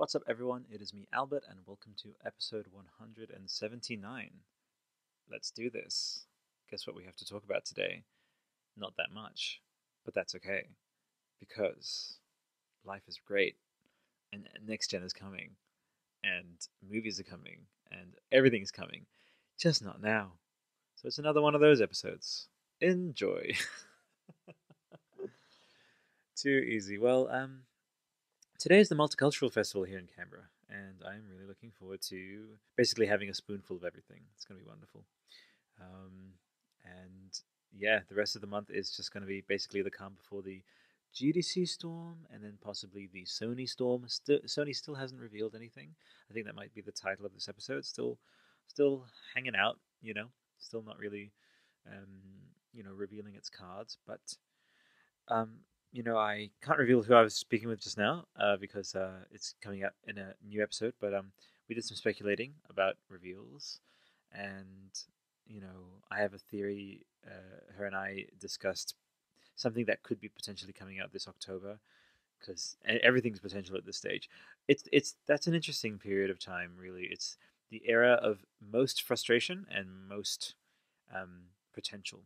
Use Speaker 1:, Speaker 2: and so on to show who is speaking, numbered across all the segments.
Speaker 1: What's up, everyone? It is me, Albert, and welcome to episode 179. Let's do this. Guess what we have to talk about today? Not that much, but that's okay, because life is great, and next gen is coming, and movies are coming, and everything's coming, just not now. So it's another one of those episodes. Enjoy. Too easy. Well, um, today is the Multicultural Festival here in Canberra, and I'm really looking forward to basically having a spoonful of everything. It's going to be wonderful. Um, and yeah, the rest of the month is just going to be basically the calm before the GDC storm, and then possibly the Sony storm. St- Sony still hasn't revealed anything. I think that might be the title of this episode. Still, still hanging out. You know, still not really, um, you know, revealing its cards. But um, you know, I can't reveal who I was speaking with just now uh, because uh, it's coming out in a new episode. But um, we did some speculating about reveals, and you know, I have a theory. Uh, her and I discussed something that could be potentially coming out this October because everything's potential at this stage. It's it's that's an interesting period of time. Really, it's the era of most frustration and most um, potential.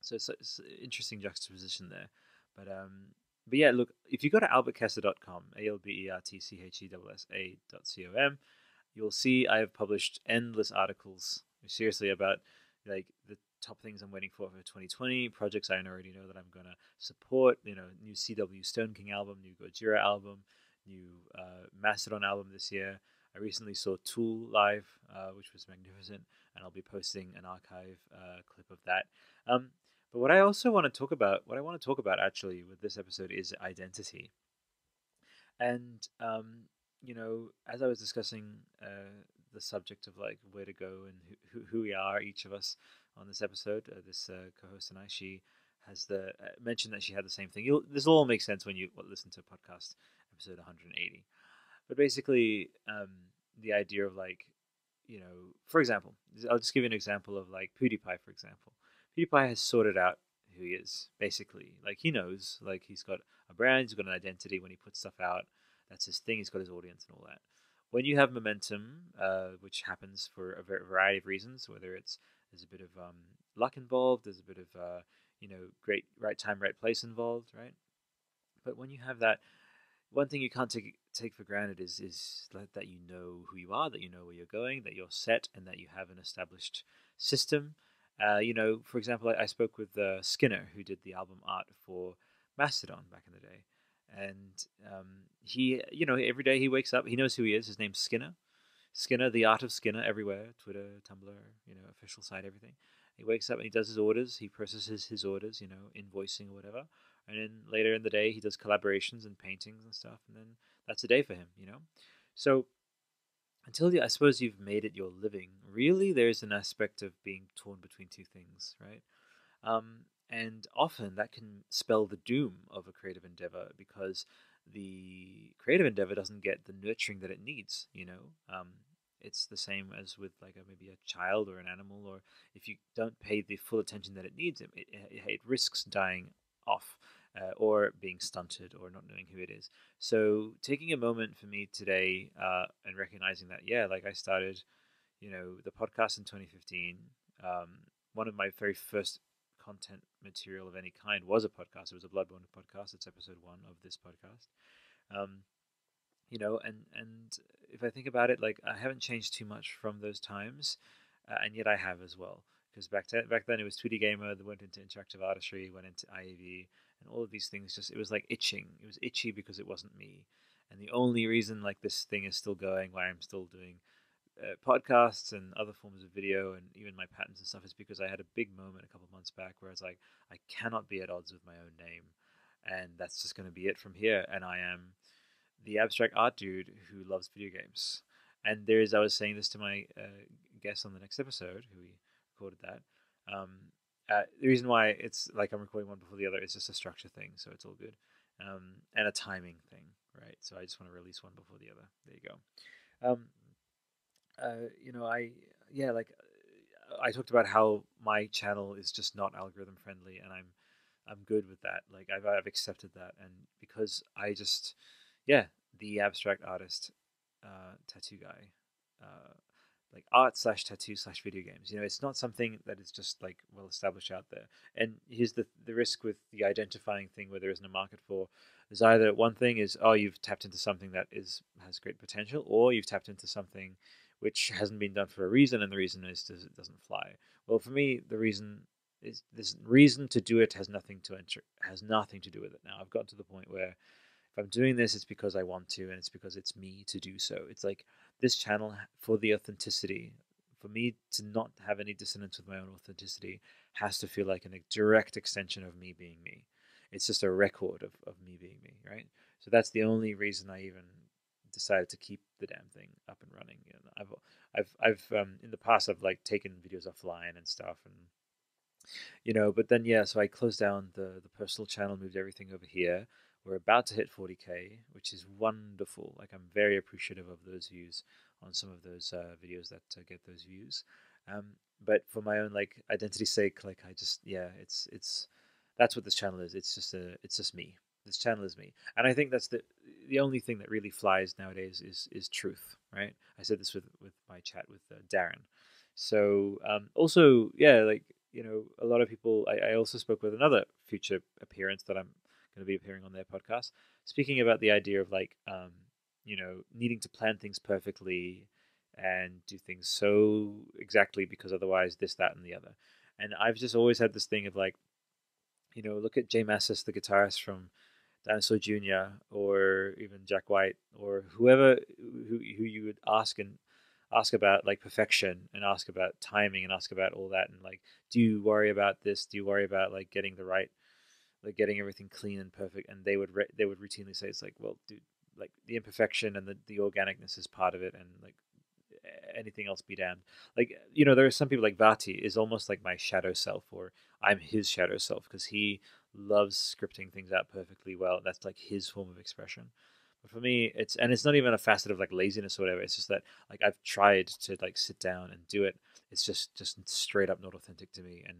Speaker 1: So it's, it's an interesting juxtaposition there. But um, but yeah, look, if you go to albertchessa.com, A L B E R T C H E S A dot C O M, you'll see I have published endless articles, seriously, about like the top things I'm waiting for for 2020, projects I already know that I'm going to support, you know, new CW Stone King album, new Gojira album, new uh, Mastodon album this year. I recently saw Tool live, uh, which was magnificent, and I'll be posting an archive uh, clip of that. Um, but what I also want to talk about, what I want to talk about actually with this episode is identity. And, um, you know, as I was discussing uh, the subject of like where to go and who, who we are, each of us on this episode, uh, this uh, co host and I, she has the uh, mentioned that she had the same thing. You'll, this will all make sense when you listen to podcast episode 180. But basically, um, the idea of like, you know, for example, I'll just give you an example of like PewDiePie, for example. PewDiePie has sorted out who he is, basically. Like he knows, like he's got a brand, he's got an identity when he puts stuff out. That's his thing. He's got his audience and all that. When you have momentum, uh, which happens for a variety of reasons, whether it's there's a bit of um, luck involved, there's a bit of uh, you know great right time, right place involved, right? But when you have that, one thing you can't take take for granted is is that you know who you are, that you know where you're going, that you're set, and that you have an established system uh, you know, for example, I, I spoke with uh, Skinner, who did the album art for Mastodon back in the day, and um, he, you know, every day he wakes up, he knows who he is. His name's Skinner. Skinner, the art of Skinner, everywhere, Twitter, Tumblr, you know, official site, everything. He wakes up and he does his orders. He processes his orders, you know, invoicing or whatever. And then later in the day, he does collaborations and paintings and stuff. And then that's a day for him, you know. So until you, I suppose you've made it your living, really there's an aspect of being torn between two things, right? Um, and often that can spell the doom of a creative endeavor because the creative endeavor doesn't get the nurturing that it needs. You know, um, it's the same as with like a, maybe a child or an animal, or if you don't pay the full attention that it needs, it, it, it risks dying off uh, or being stunted or not knowing who it is. So taking a moment for me today uh, and recognizing that, yeah, like I started, you know, the podcast in 2015. Um, one of my very first content material of any kind was a podcast. It was a Bloodborne podcast. It's episode one of this podcast. Um, you know, and and if I think about it, like I haven't changed too much from those times, uh, and yet I have as well. Because back then, back then it was 2D Gamer that went into interactive artistry, went into IAV, and all of these things just it was like itching. It was itchy because it wasn't me. And the only reason like this thing is still going why i'm still doing uh, podcasts and other forms of video and even my patents and stuff is because i had a big moment a couple months back where i was like i cannot be at odds with my own name. And that's just going to be it from here. And i am the abstract art dude who loves video games. And there is i was saying this to my uh, guest on the next episode who we recorded that um, uh, the reason why it's like I'm recording one before the other is just a structure thing, so it's all good, um, and a timing thing, right? So I just want to release one before the other. There you go. Um, uh, you know, I yeah, like I talked about how my channel is just not algorithm friendly, and I'm I'm good with that. Like I've I've accepted that, and because I just yeah, the abstract artist uh, tattoo guy. Uh, like art slash tattoo slash video games. You know, it's not something that is just like well established out there. And here's the the risk with the identifying thing where there isn't a market for. Is either one thing is oh you've tapped into something that is has great potential, or you've tapped into something which hasn't been done for a reason, and the reason is does it doesn't fly. Well, for me, the reason is this reason to do it has nothing to enter, has nothing to do with it. Now I've gotten to the point where if I'm doing this, it's because I want to, and it's because it's me to do so. It's like this channel for the authenticity, for me to not have any dissonance with my own authenticity, has to feel like a direct extension of me being me. It's just a record of, of me being me, right? So that's the only reason I even decided to keep the damn thing up and running. You know, I've I've I've um, in the past I've like taken videos offline and stuff and you know, but then yeah, so I closed down the the personal channel, moved everything over here. We're about to hit 40k, which is wonderful. Like I'm very appreciative of those views on some of those uh, videos that uh, get those views. Um, but for my own like identity sake, like I just yeah, it's it's that's what this channel is. It's just a it's just me. This channel is me, and I think that's the the only thing that really flies nowadays is is truth, right? I said this with with my chat with uh, Darren. So um, also yeah, like you know, a lot of people. I, I also spoke with another future appearance that I'm going to be appearing on their podcast, speaking about the idea of like, um, you know, needing to plan things perfectly and do things so exactly because otherwise this, that, and the other. And I've just always had this thing of like, you know, look at Jay Mascis, the guitarist from Dinosaur Jr. or even Jack White or whoever who who you would ask and ask about like perfection and ask about timing and ask about all that and like do you worry about this do you worry about like getting the right like getting everything clean and perfect and they would re- they would routinely say it's like well dude like the imperfection and the, the organicness is part of it and like anything else be damned. Like you know there are some people like vati is almost like my shadow self or i'm his shadow self because he loves scripting things out perfectly well that's like his form of expression. But for me it's and it's not even a facet of like laziness or whatever it's just that like i've tried to like sit down and do it. It's just just straight up not authentic to me and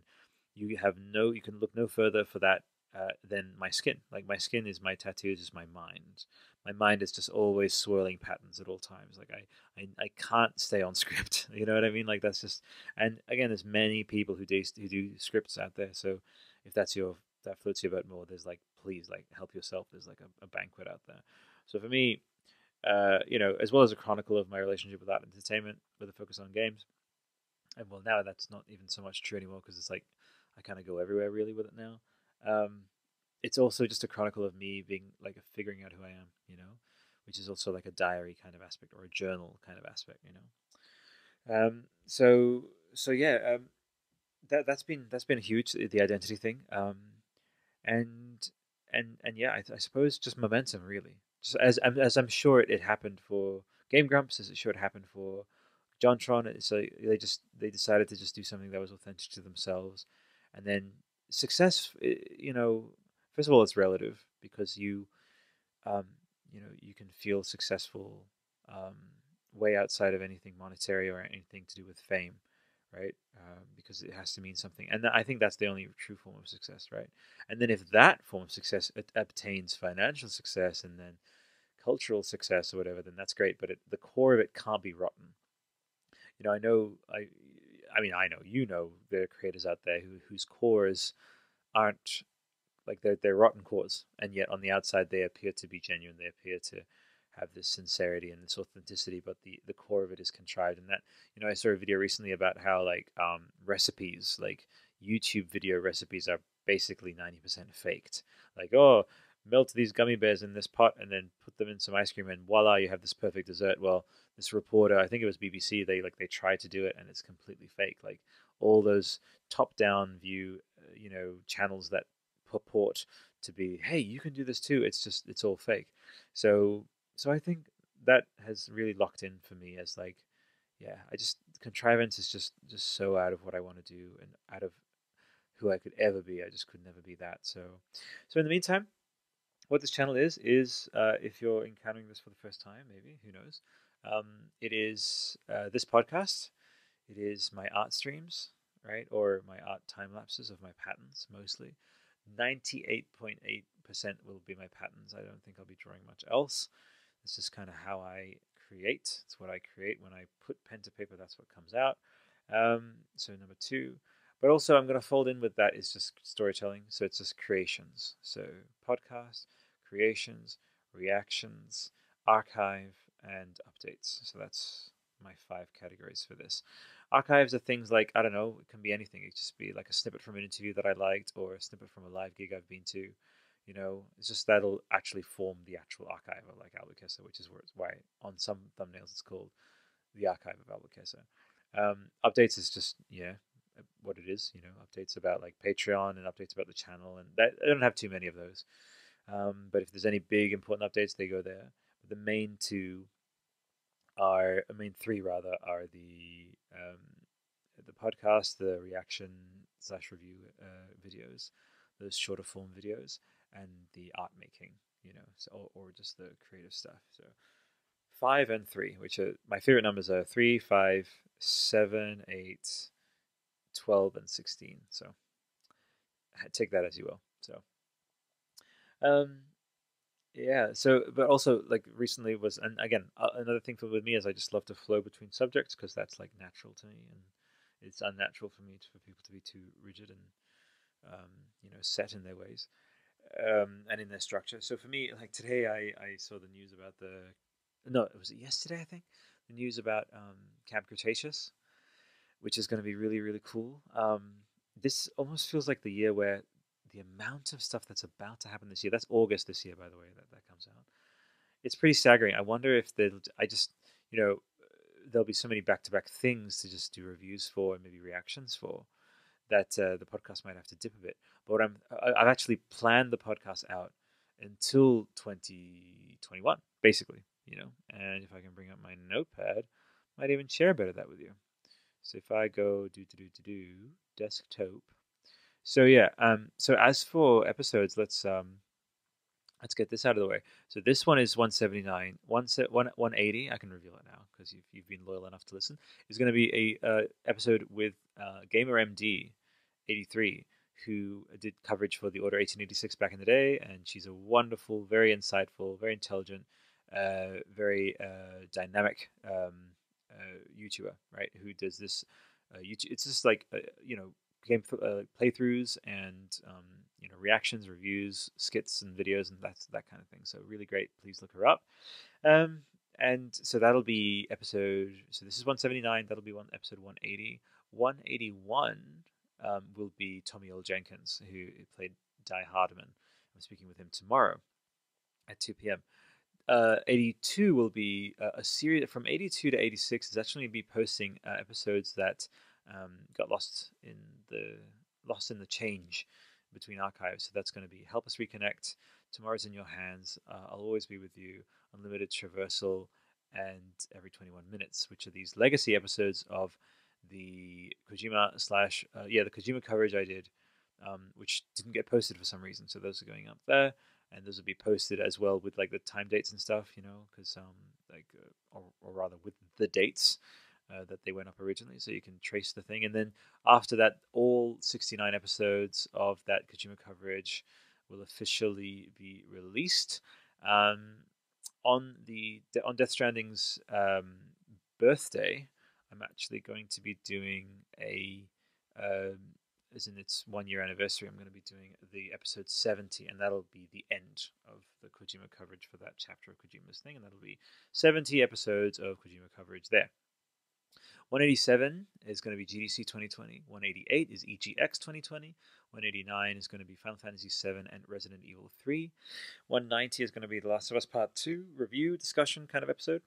Speaker 1: you have no you can look no further for that uh, than my skin. Like my skin is my tattoos, is my mind. My mind is just always swirling patterns at all times. Like I, I, I can't stay on script. You know what I mean? Like that's just. And again, there's many people who do who do scripts out there. So if that's your that floats you about more, there's like please like help yourself. There's like a, a banquet out there. So for me, uh, you know, as well as a chronicle of my relationship with art entertainment, with a focus on games. And well, now that's not even so much true anymore because it's like I kind of go everywhere really with it now. Um, it's also just a chronicle of me being like figuring out who I am, you know, which is also like a diary kind of aspect or a journal kind of aspect, you know. Um, so so yeah, um, that that's been that's been huge the identity thing, um, and and and yeah, I, I suppose just momentum really, just as as I'm sure it, it happened for Game Grumps, as it should happened for JonTron. So they just they decided to just do something that was authentic to themselves, and then success, eh, you know, first of all, it's relative because you, um, you know, you can feel successful um, way outside of anything monetary or anything to do with fame, right? Uh, because it has to mean something, and I think that's the only true form of success, right? And then if that form of success obtains financial success and then cultural success or whatever, then that's great. But it, the core of it can't be rotten. You know, I know I I mean, I know you know there are creators out there who, whose cores aren't like they're they're rotten cores, and yet on the outside they appear to be genuine. They appear to have this sincerity and this authenticity, but the the core of it is contrived. And that you know, I saw a video recently about how like um, recipes, like YouTube video recipes, are basically ninety percent faked. Like oh, melt these gummy bears in this pot and then put them in some ice cream, and voila, you have this perfect dessert. Well, this reporter, I think it was BBC, they like they tried to do it and it's completely fake. Like all those top-down view, uh, you know, channels that purport to be, hey, you can do this too. It's just it's all fake. So so I think that has really locked in for me as like, yeah, I just contrivance is just just so out of what I want to do and out of who I could ever be. I just could never be that. So so in the meantime, what this channel is is uh, if you're encountering this for the first time, maybe who knows, um, it is uh, this podcast. It is my art streams, right, or my art time lapses of my patterns mostly. Ninety-eight point eight percent will be my patterns. I don't think I'll be drawing much else. It's just kind of how I create. It's what I create when I put pen to paper. That's what comes out. Um, so number two, but also I'm going to fold in with that is just storytelling. So it's just creations. So podcast, creations, reactions, archive, and updates. So that's my five categories for this. Archives are things like, I don't know, it can be anything. It just be like a snippet from an interview that I liked or a snippet from a live gig I've been to. You know, it's just that'll actually form the actual archive of like Albuquerque, which is where it's why on some thumbnails it's called the archive of Albuquerque. Um, updates is just, yeah, what it is, you know, updates about like Patreon and updates about the channel. And that, I don't have too many of those. Um, but if there's any big important updates, they go there. But the main two are, I mean, three rather, are the um, the podcast, the reaction slash review uh, videos, those shorter form videos, and the art making, you know, so, or, or just the creative stuff. So five and three, which are my favorite numbers are three, five, seven, eight, 12, and 16. So take that as you will. So, um, yeah. So, but also like recently was, and again, uh, another thing for with me is I just love to flow between subjects because that's like natural to me, and it's unnatural for me to, for people to be too rigid and um, you know set in their ways um, and in their structure. So for me, like today, I I saw the news about the no, it was it yesterday? I think the news about um, Camp Cretaceous, which is going to be really really cool. Um, this almost feels like the year where the amount of stuff that's about to happen this year. That's August this year, by the way, that that comes out. It's pretty staggering. I wonder if they'll. I just, you know, there'll be so many back-to-back things to just do reviews for and maybe reactions for that uh, the podcast might have to dip a bit. But I'm, I've actually planned the podcast out until 2021, basically. You know, and if I can bring up my notepad, might even share a bit of that with you. So if I go do do do do do desktop so yeah, um, so as for episodes, let's um, let's get this out of the way. So this one is 179, 180. I can reveal it now because you've, you've been loyal enough to listen. Is going to be a uh, episode with uh, Gamer MD 83 who did coverage for the Order 1886 back in the day, and she's a wonderful, very insightful, very intelligent, uh, very uh, dynamic um, uh, YouTuber, right? Who does this? Uh, YouTube, it's just like uh, you know game uh, playthroughs and um, you know reactions, reviews, skits, and videos, and that's that kind of thing. So really great. Please look her up. Um, and so that'll be episode. So this is 179. That'll be one episode 180. 181 um, will be Tommy Earl Jenkins, who played Die-Hardman. I'm speaking with him tomorrow at 2 p.m. Uh, 82 will be uh, a series from 82 to 86 is actually going to be posting uh, episodes that um, got lost in the lost in the change between archives. So that's going to be help us reconnect. Tomorrow's in your hands. Uh, I'll always be with you. Unlimited traversal and every 21 minutes, which are these legacy episodes of the Kojima slash uh, yeah the Kojima coverage I did, um, which didn't get posted for some reason. So those are going up there, and those will be posted as well with like the time dates and stuff, you know, because um like uh, or, or rather with the dates uh, that they went up originally, so you can trace the thing. And then after that, all 69 episodes of that Kojima coverage will officially be released. Um, on the on Death Stranding's um, birthday, I'm actually going to be doing a um, as in its one year anniversary. I'm going to be doing the episode 70, and that'll be the end of the Kojima coverage for that chapter of Kojima's thing, and that'll be 70 episodes of Kojima coverage there. 187 is going to be GDC 2020. 188 is EGX 2020. 189 is going to be Final Fantasy VII and Resident Evil 3. 190 is going to be The Last of Us Part 2 review discussion kind of episode.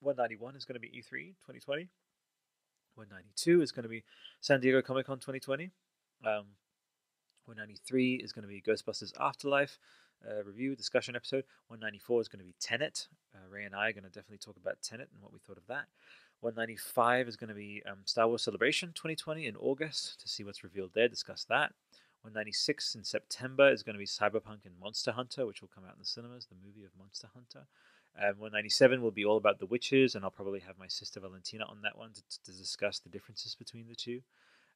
Speaker 1: 191 is going to be E3 2020. 192 is going to be San Diego Comic Con 2020. Um, 193 is going to be Ghostbusters Afterlife uh, review discussion episode. 194 is going to be Tenet. Uh, Ray and I are going to definitely talk about Tenet and what we thought of that. 195 is going to be um, Star Wars Celebration 2020 in August to see what's revealed there, discuss that. 196 in September is going to be Cyberpunk and Monster Hunter, which will come out in the cinemas, the movie of Monster Hunter. Um, 197 will be all about the witches, and I'll probably have my sister Valentina on that one to, to discuss the differences between the two.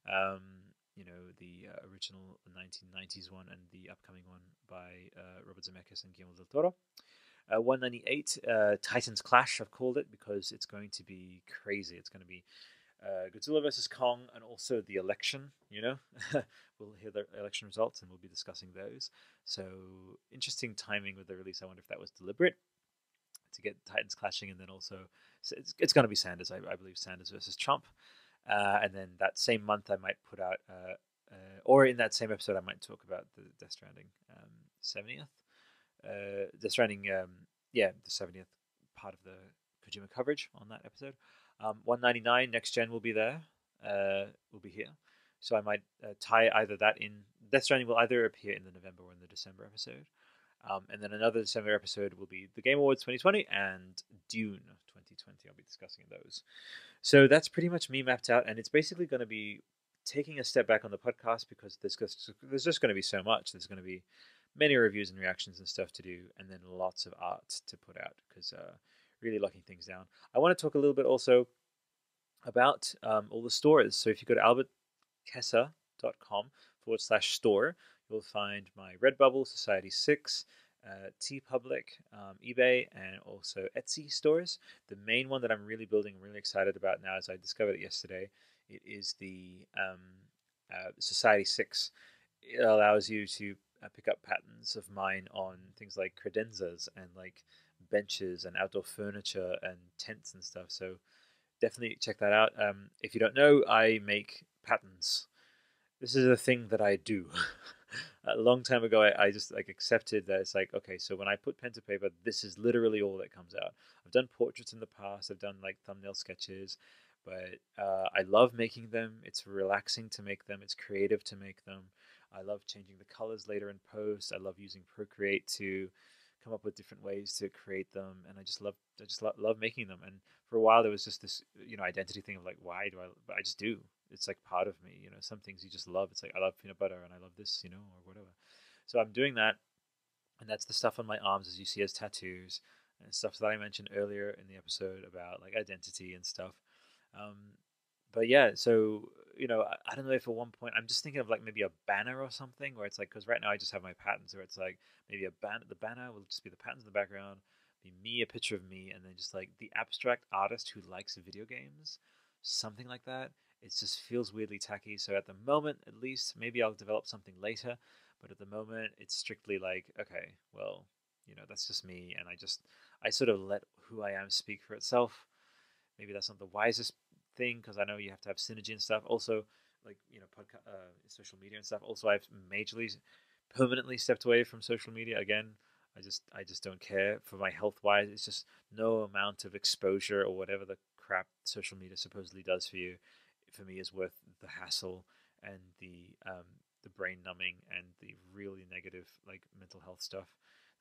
Speaker 1: Um, you know, the uh, original 1990s one and the upcoming one by uh, Robert Zemeckis and Guillermo del Toro. Uh, 198 uh, Titans Clash, I've called it because it's going to be crazy. It's going to be uh, Godzilla versus Kong and also the election. You know, we'll hear the election results and we'll be discussing those. So interesting timing with the release. I wonder if that was deliberate to get Titans clashing, and then also so it's, it's going to be Sanders. I, I, believe Sanders versus Trump, uh, and then that same month I might put out, uh, uh or in that same episode I might talk about the Death Stranding um, 70th uh, the surrounding, um, yeah, the 70th part of the Kojima coverage on that episode. Um, 199 next gen will be there. Uh, will be here. So I might uh, tie either that in. Death Stranding will either appear in the November or in the December episode. Um, and then another December episode will be the Game Awards 2020 and Dune 2020. I'll be discussing those. So that's pretty much me mapped out, and it's basically going to be taking a step back on the podcast because there's just, there's just going to be so much. There's going to be many reviews and reactions and stuff to do, and then lots of art to put out because uh, really locking things down. I want to talk a little bit also about um, all the stores. So if you go to albertchessa.com forward slash store, you'll find my Redbubble, Society 6, uh, TeePublic, um, eBay, and also Etsy stores. The main one that I'm really building, really excited about now, as I discovered it yesterday, it is the um, uh, Society 6. It allows you to uh, pick up patterns of mine on things like credenzas and like benches and outdoor furniture and tents and stuff. So definitely check that out. Um, if you don't know, I make patterns. This is a thing that I do. a long time ago, I, I, just like accepted that it's like okay, so when I put pen to paper, this is literally all that comes out. I've done portraits in the past. I've done like thumbnail sketches, but uh, I love making them. It's relaxing to make them. It's creative to make them. I love changing the colors later in post. I love using Procreate to come up with different ways to create them, and I just love I just lo- love making them. And for a while, there was just this you know identity thing of like, why do I? But I just do. It's like part of me. You know, some things you just love. It's like I love peanut butter, and I love this, you know, or whatever. So I'm doing that, and that's the stuff on my arms as you see as tattoos and stuff that I mentioned earlier in the episode about like identity and stuff. Um, but yeah, so you know, I, don't know if at one point I'm just thinking of like maybe a banner or something where it's like because right now I just have my patterns where it's like maybe a banner. The banner will just be the patterns in the background, be me, a picture of me, and then just like the abstract artist who likes video games, something like that. It just feels weirdly tacky. So at the moment, at least, maybe I'll develop something later. But at the moment, it's strictly like, okay, well, you know, that's just me, and I just I sort of let who I am speak for itself. Maybe that's not the wisest thing because I know you have to have synergy and stuff. Also, like you know, podcast, uh, social media and stuff. Also, I've majorly, permanently stepped away from social media again. I just I just don't care for my health wise. It's just no amount of exposure or whatever the crap social media supposedly does for you, for me is worth the hassle and the um, the brain numbing and the really negative like mental health stuff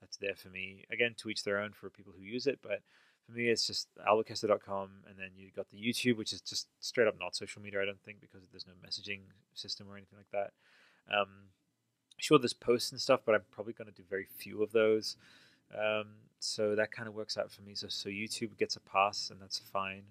Speaker 1: that's there for me. Again, to each their own for people who use it, but for me, it's just albertchessa.com, and then you've got the YouTube, which is just straight up not social media, I don't think, because there's no messaging system or anything like that. Um, sure, there's posts and stuff, but I'm probably going to do very few of those. Um, so that kind of works out for me. So, so YouTube gets a pass, and that's fine.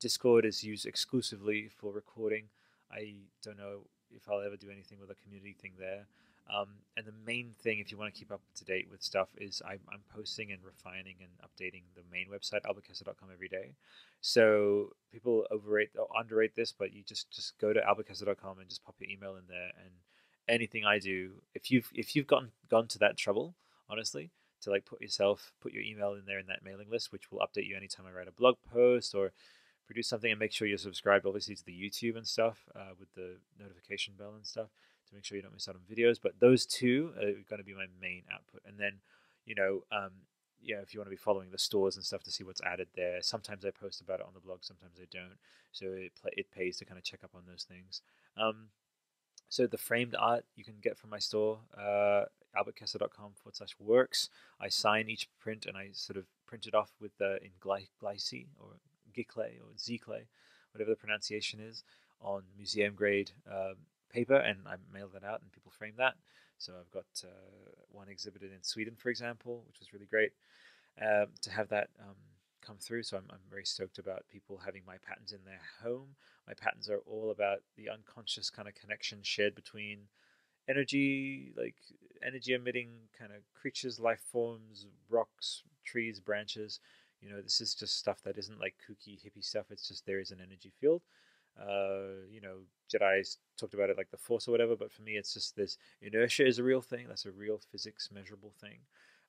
Speaker 1: Discord is used exclusively for recording. I don't know if I'll ever do anything with a community thing there. Um, and the main thing, if you want to keep up to date with stuff, is I'm, I'm posting and refining and updating the main website, albertchessa.com, every day. So people overrate or underrate this, but you just just go to albertchessa.com and just pop your email in there. And anything I do, if you've if you've gotten gone to that trouble, honestly, to like put yourself put your email in there in that mailing list, which will update you anytime I write a blog post or produce something, and make sure you're subscribed, obviously, to the YouTube and stuff uh, with the notification bell and stuff to make sure you don't miss out on videos. But those two are going to be my main output. And then, you know, um, yeah, if you want to be following the stores and stuff to see what's added there. Sometimes I post about it on the blog, sometimes I don't. So it it pays to kind of check up on those things. Um, so the framed art you can get from my store, uh, albertchessa.com forward slash works. I sign each print and I sort of print it off with the in gly- glycine or giclay or z-clay, whatever the pronunciation is, on museum grade um, paper and I mailed that out and people framed that. So I've got uh, one exhibited in Sweden, for example, which was really great um, to have that um, come through. So I'm, I'm very stoked about people having my patterns in their home. My patterns are all about the unconscious kind of connection shared between energy, like energy emitting kind of creatures, life forms, rocks, trees, branches. You know, this is just stuff that isn't like kooky hippie stuff. It's just there is an energy field. Uh, you know, Jedi's talked about it like the Force or whatever, but for me, it's just this inertia is a real thing. That's a real physics measurable thing.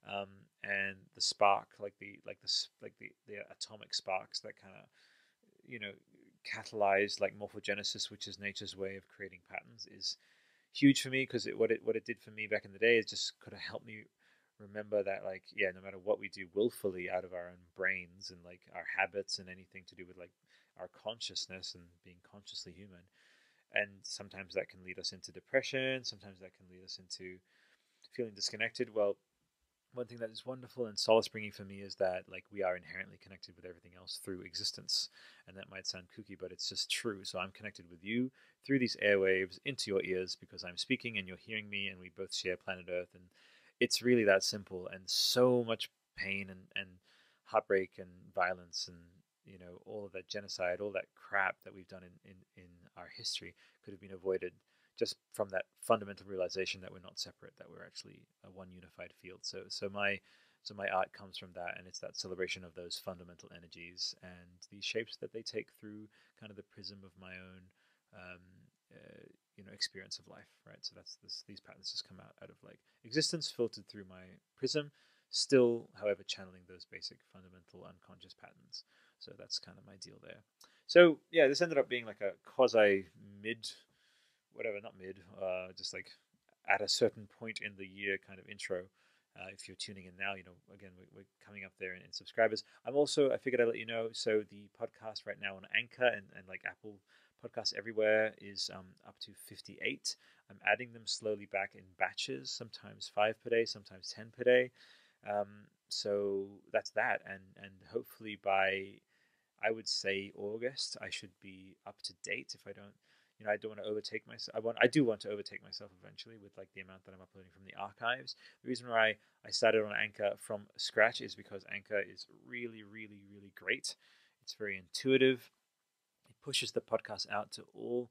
Speaker 1: Um, and the spark, like the like the like the the atomic sparks that kind of you know catalyze like morphogenesis, which is nature's way of creating patterns, is huge for me because it, what it what it did for me back in the day is just could have helped me remember that like yeah no matter what we do willfully out of our own brains and like our habits and anything to do with like our consciousness and being consciously human. And sometimes that can lead us into depression sometimes that can lead us into feeling disconnected. Well one thing that is wonderful and solace bringing for me is that like we are inherently connected with everything else through existence. And that might sound kooky but it's just true. So i'm connected with you through these airwaves into your ears because i'm speaking and you're hearing me and we both share planet earth. And it's really that simple and so much pain and, and heartbreak and violence and you know all of that genocide all that crap that we've done in, in, in our history could have been avoided just from that fundamental realization that we're not separate, that we're actually a one unified field. So, so my so my art comes from that, and it's that celebration of those fundamental energies and these shapes that they take through kind of the prism of my own, um, uh, you know, experience of life, right? So that's this, these patterns just come out out of like existence filtered through my prism, still, however, channeling those basic fundamental unconscious patterns. So that's kind of my deal there. So yeah, this ended up being like a quasi mid whatever, not mid, uh, just like at a certain point in the year kind of intro. Uh, if you're tuning in now, you know, again, we're, we're coming up there in, in, subscribers. I'm also, I figured I'd let you know. So the podcast right now on Anchor and, and like Apple Podcasts everywhere is um, up to 58. I'm adding them slowly back in batches, sometimes five per day, sometimes 10 per day. Um, so that's that. And, and hopefully by, I would say August, I should be up to date if I don't you know, I don't want to overtake myself. I want, I do want to overtake myself eventually with like the amount that I'm uploading from the archives. The reason why I started on Anchor from scratch is because Anchor is really, really, really great. It's very intuitive. It pushes the podcast out to all,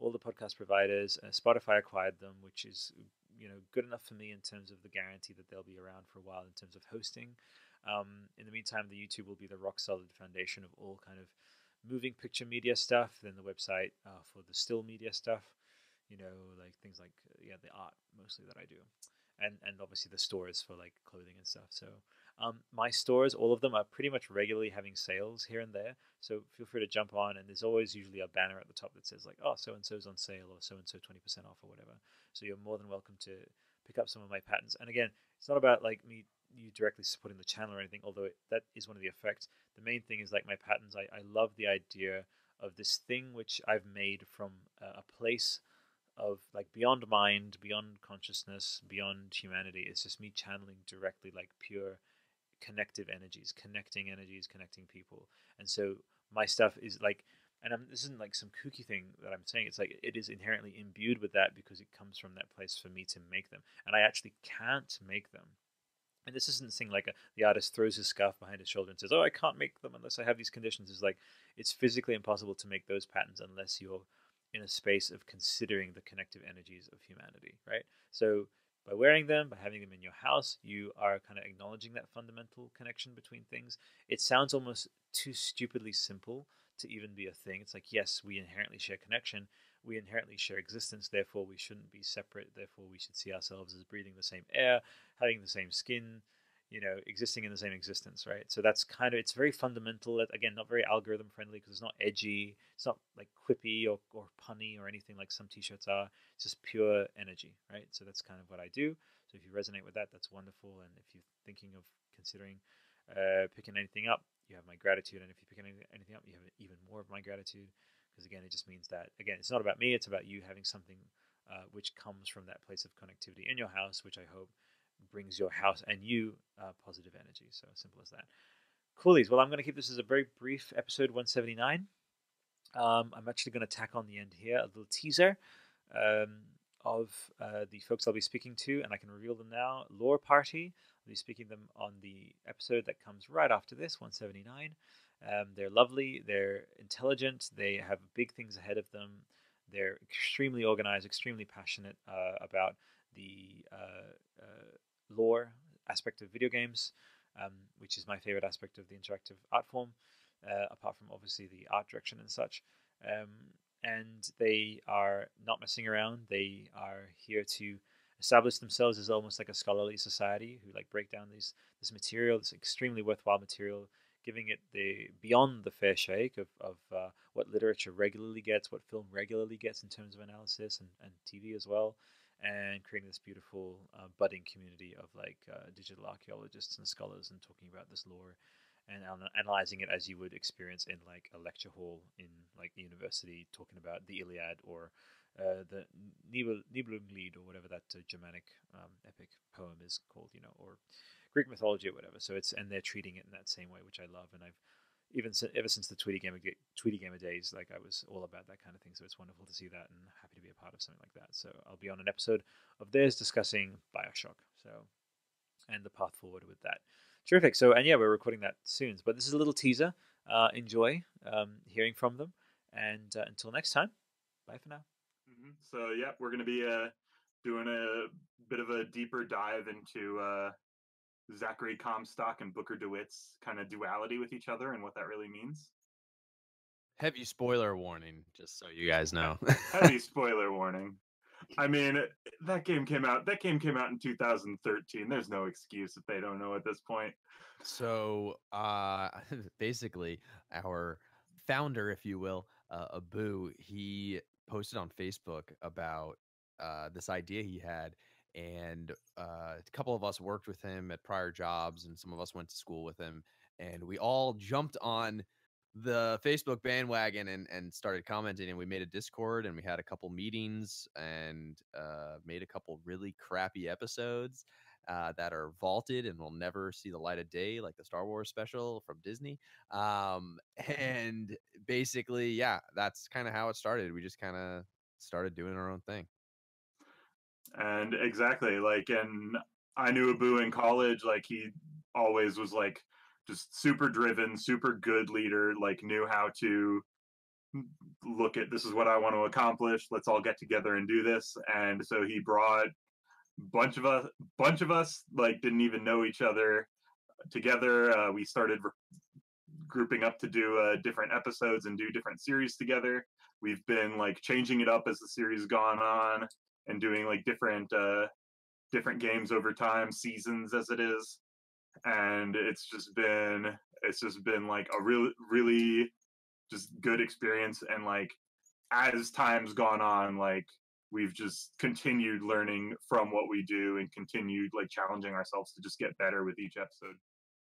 Speaker 1: all the podcast providers. Uh, Spotify acquired them, which is you know good enough for me in terms of the guarantee that they'll be around for a while in terms of hosting. Um, in the meantime, the YouTube will be the rock solid foundation of all kind of moving picture media stuff, then the website uh, for the still media stuff, you know, like things like yeah, the art mostly that I do, and and obviously the stores for like clothing and stuff. So um, my stores, all of them are pretty much regularly having sales here and there. So feel free to jump on, and there's always usually a banner at the top that says like, oh, so and so's on sale, or so and so twenty percent off, or whatever. So you're more than welcome to pick up some of my patterns. And again, it's not about like me you directly supporting the channel or anything, although it, that is one of the effects. The main thing is like my patterns. I, I love the idea of this thing which I've made from a, a place of like beyond mind, beyond consciousness, beyond humanity. It's just me channeling directly like pure connective energies, connecting energies, connecting people. And so my stuff is like, and I'm, this isn't like some kooky thing that I'm saying. It's like it is inherently imbued with that because it comes from that place for me to make them, and I actually can't make them and this isn't the thing like a, the artist throws his scarf behind his shoulder and says, "Oh, I can't make them unless I have these conditions." It's like it's physically impossible to make those patterns unless you're in a space of considering the connective energies of humanity, right? So by wearing them, by having them in your house, you are kind of acknowledging that fundamental connection between things. It sounds almost too stupidly simple to even be a thing. It's like, yes, we inherently share connection, we inherently share existence, therefore we shouldn't be separate, therefore we should see ourselves as breathing the same air, having the same skin, you know, existing in the same existence, right? So that's kind of it's very fundamental. That again, not very algorithm friendly because it's not edgy, it's not like quippy or, or punny or anything like some t-shirts are. It's just pure energy, right? So that's kind of what I do. So if you resonate with that, that's wonderful. And if you're thinking of considering uh, picking anything up, you have my gratitude. And if you pick anything up, you have even more of my gratitude because again, it just means that again, it's not about me; it's about you having something uh, which comes from that place of connectivity in your house, which I hope brings your house and you uh, positive energy. So simple as that. Coolies. Well, I'm going to keep this as a very brief episode 179. Um, I'm actually going to tack on the end here a little teaser um, of uh, the folks I'll be speaking to, and I can reveal them now. Lore Party. I'll be speaking them on the episode that comes right after this, 179. Um, they're lovely, they're intelligent, they have big things ahead of them. They're extremely organized, extremely passionate uh, about the uh, uh, lore aspect of video games. um, which is my favorite aspect of the interactive art form, uh, apart from obviously the art direction and such. Um, and they are not messing around. They are here to establish themselves as almost like a scholarly society who like break down these this material, this extremely worthwhile material, giving it the beyond the fair shake of, of uh, what literature regularly gets, what film regularly gets in terms of analysis and, and TV as well, and creating this beautiful uh, budding community of like uh, digital archaeologists and scholars and talking about this lore and analyzing it as you would experience in like a lecture hall in like the university talking about the Iliad or uh, the Nibel, Nibelunglied or whatever that uh, Germanic um, epic poem is called, you know, or Greek mythology or whatever. So it's and they're treating it in that same way, which I love, and I've even ever since the Tweety Gamer Tweety Gamer days, like I was all about that kind of thing. So it's wonderful to see that, and happy to be a part of something like that. So I'll be on an episode of theirs discussing Bioshock. So and the path forward with that. Terrific. So and yeah, we're recording that soon. But this is a little teaser. Uh, enjoy um, hearing from them, and uh, until next time, bye for now.
Speaker 2: Mm-hmm. So yeah, we're gonna be uh, doing a bit of a deeper dive into uh, Zachary Comstock and Booker DeWitt's kind of duality with each other and what that really means.
Speaker 3: Heavy spoiler warning, just so you guys know.
Speaker 2: Heavy spoiler warning. I mean, that game came out. That game came out in 2013. There's no excuse if they don't know at this point.
Speaker 3: So, uh, basically, our founder, if you will, uh, Abu, he posted on Facebook about uh, this idea he had, and uh, a couple of us worked with him at prior jobs, and some of us went to school with him, and we all jumped on the Facebook bandwagon and and started commenting, and we made a Discord, and we had a couple meetings, and uh, made a couple really crappy episodes. Uh, that are vaulted and will never see the light of day, like the Star Wars special from Disney. Um, and basically, yeah, that's kind of how it started. We just kind of started doing our own thing.
Speaker 2: And exactly, like, and I knew Abu in college. Like, he always was like just super driven, super good leader. Like, knew how to look at this is what I want to accomplish. Let's all get together and do this. And so he brought bunch of us, bunch of us, like didn't even know each other together. Uh, we started re- grouping up to do uh, different episodes and do different series together. We've been like changing it up as the series gone on and doing like different uh different games over time, seasons as it is. And it's just been it's just been like a real really just good experience and like as time's gone on like we've just continued learning from what we do and continued like challenging ourselves to just get better with each episode